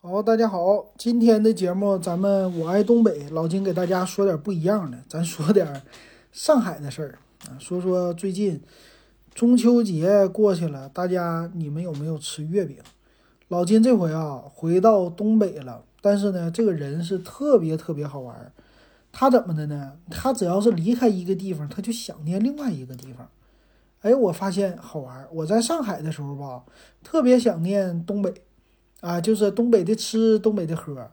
好，大家好，今天的节目咱们我爱东北，老金给大家说点不一样的，咱说点上海的事儿啊，说说最近中秋节过去了，大家你们有没有吃月饼？老金这回啊回到东北了，但是呢，这个人是特别特别好玩，他怎么的呢？他只要是离开一个地方，他就想念另外一个地方。哎，我发现好玩，我在上海的时候吧，特别想念东北。啊，就是东北的吃，东北的喝，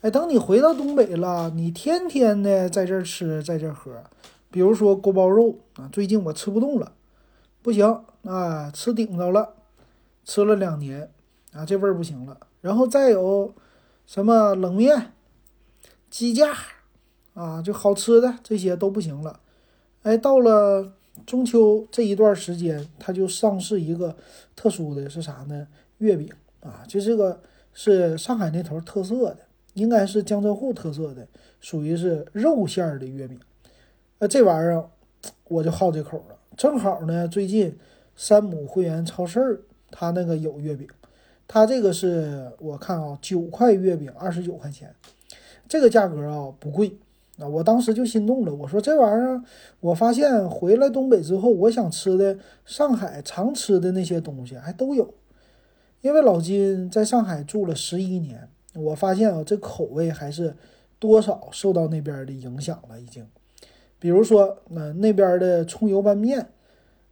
哎，等你回到东北了，你天天的在这儿吃，在这儿喝，比如说锅包肉啊，最近我吃不动了，不行啊，吃顶着了，吃了两年啊，这味儿不行了。然后再有什么冷面、鸡架啊，就好吃的这些都不行了。哎，到了中秋这一段时间，它就上市一个特殊的是啥呢？月饼。啊，就这个是上海那头特色的，应该是江浙沪特色的，属于是肉馅儿的月饼。那这玩意儿我就好这口了。正好呢，最近山姆会员超市儿它那个有月饼，它这个是我看啊，九块月饼二十九块钱，这个价格啊不贵啊。我当时就心动了，我说这玩意儿，我发现回来东北之后，我想吃的上海常吃的那些东西还都有。因为老金在上海住了十一年，我发现啊，这口味还是多少受到那边的影响了。已经，比如说，那那边的葱油拌面，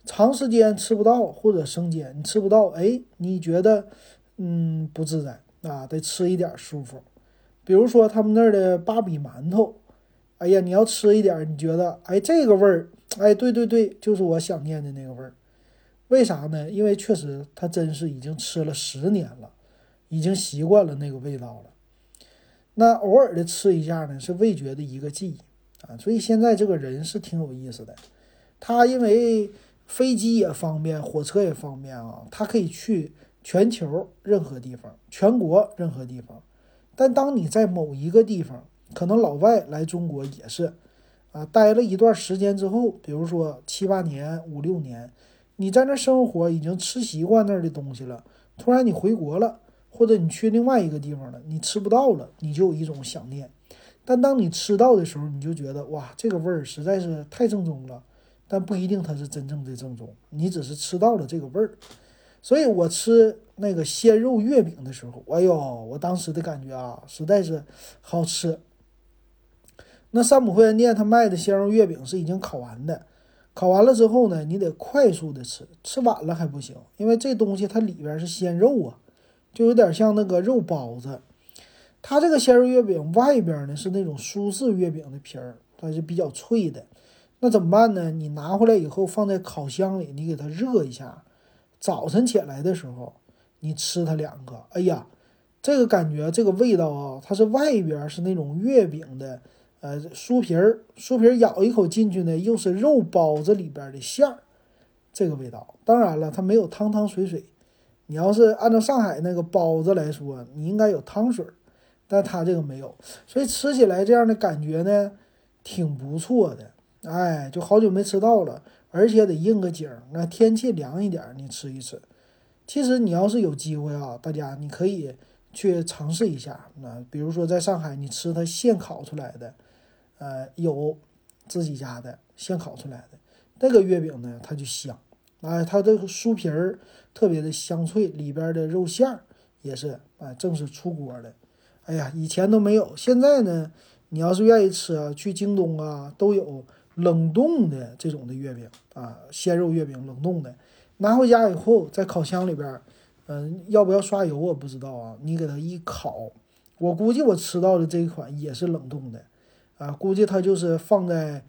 长时间吃不到或者生煎，你吃不到，哎，你觉得嗯不自在啊？得吃一点舒服。比如说他们那儿的芭比馒头，哎呀，你要吃一点，你觉得哎这个味儿，哎，对对对，就是我想念的那个味儿。为啥呢？因为确实他真是已经吃了十年了，已经习惯了那个味道了。那偶尔的吃一下呢，是味觉的一个记忆啊。所以现在这个人是挺有意思的。他因为飞机也方便，火车也方便啊，他可以去全球任何地方，全国任何地方。但当你在某一个地方，可能老外来中国也是啊，待了一段时间之后，比如说七八年、五六年。你在那生活已经吃习惯那儿的东西了，突然你回国了，或者你去另外一个地方了，你吃不到了，你就有一种想念。但当你吃到的时候，你就觉得哇，这个味儿实在是太正宗了。但不一定它是真正的正宗，你只是吃到了这个味儿。所以我吃那个鲜肉月饼的时候，哎呦，我当时的感觉啊，实在是好吃。那山姆会员店他卖的鲜肉月饼是已经烤完的。烤完了之后呢，你得快速的吃，吃晚了还不行，因为这东西它里边是鲜肉啊，就有点像那个肉包子。它这个鲜肉月饼外边呢是那种苏式月饼的皮儿，它是比较脆的。那怎么办呢？你拿回来以后放在烤箱里，你给它热一下。早晨起来的时候，你吃它两个，哎呀，这个感觉，这个味道啊，它是外边是那种月饼的。呃，酥皮儿，酥皮儿咬一口进去呢，又是肉包子里边的馅儿，这个味道。当然了，它没有汤汤水水。你要是按照上海那个包子来说，你应该有汤水儿，但它这个没有，所以吃起来这样的感觉呢，挺不错的。哎，就好久没吃到了，而且得应个景儿。那天气凉一点，你吃一吃。其实你要是有机会啊，大家你可以去尝试一下。那比如说在上海，你吃它现烤出来的。呃，有自己家的现烤出来的那个月饼呢，它就香，哎，它这个酥皮儿特别的香脆，里边的肉馅儿也是，哎，正是出锅的。哎呀，以前都没有，现在呢，你要是愿意吃啊，去京东啊，都有冷冻的这种的月饼啊，鲜肉月饼冷冻的，拿回家以后在烤箱里边，嗯，要不要刷油我不知道啊，你给它一烤，我估计我吃到的这一款也是冷冻的。啊，估计它就是放在，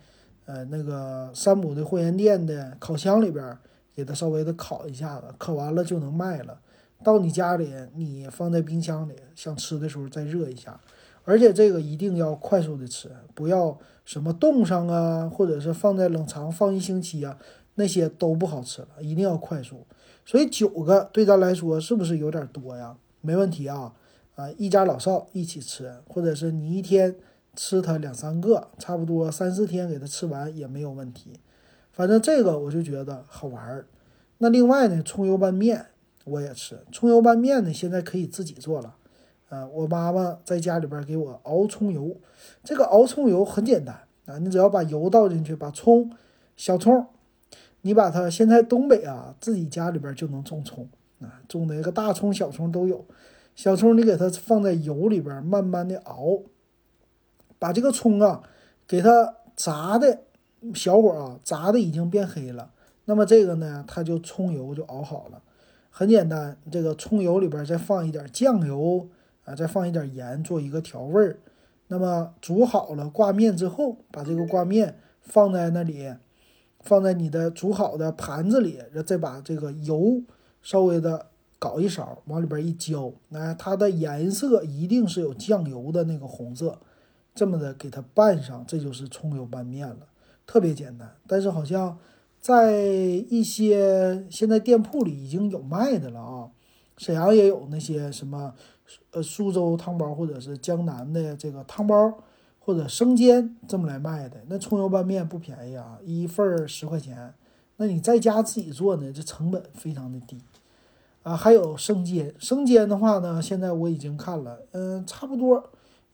呃，那个山姆的会员店的烤箱里边，给它稍微的烤一下子，烤完了就能卖了。到你家里，你放在冰箱里，想吃的时候再热一下。而且这个一定要快速的吃，不要什么冻上啊，或者是放在冷藏放一星期啊，那些都不好吃了，一定要快速。所以九个对咱来说是不是有点多呀？没问题啊，啊，一家老少一起吃，或者是你一天。吃它两三个，差不多三四天给它吃完也没有问题。反正这个我就觉得好玩儿。那另外呢，葱油拌面我也吃。葱油拌面呢，现在可以自己做了。呃，我妈妈在家里边给我熬葱油。这个熬葱油很简单啊，你只要把油倒进去，把葱、小葱，你把它现在东北啊，自己家里边就能种葱啊，种那个大葱、小葱都有。小葱你给它放在油里边，慢慢的熬，把这个葱啊，给它炸的小火啊，炸的已经变黑了。那么这个呢，它就葱油就熬好了，很简单。这个葱油里边再放一点酱油啊，再放一点盐，做一个调味儿。那么煮好了挂面之后，把这个挂面放在那里，放在你的煮好的盘子里，再把这个油稍微的搞一勺，往里边一浇，那它的颜色一定是有酱油的那个红色，这么的给它拌上，这就是葱油拌面了，特别简单。但是好像。在一些现在店铺里已经有卖的了啊，沈阳也有那些什么，呃，苏州汤包或者是江南的这个汤包或者生煎这么来卖的。那葱油拌面不便宜啊，一份儿十块钱。那你在家自己做呢，这成本非常的低啊。还有生煎，生煎的话呢，现在我已经看了，嗯，差不多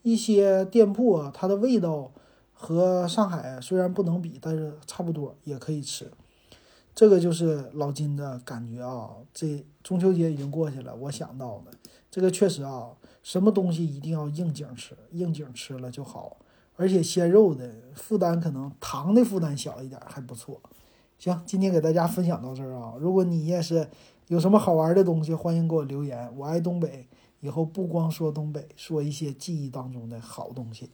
一些店铺啊，它的味道。和上海虽然不能比，但是差不多也可以吃。这个就是老金的感觉啊。这中秋节已经过去了，我想到的这个确实啊，什么东西一定要应景吃，应景吃了就好。而且鲜肉的负担可能糖的负担小一点，还不错。行，今天给大家分享到这儿啊。如果你也是有什么好玩的东西，欢迎给我留言。我爱东北，以后不光说东北，说一些记忆当中的好东西。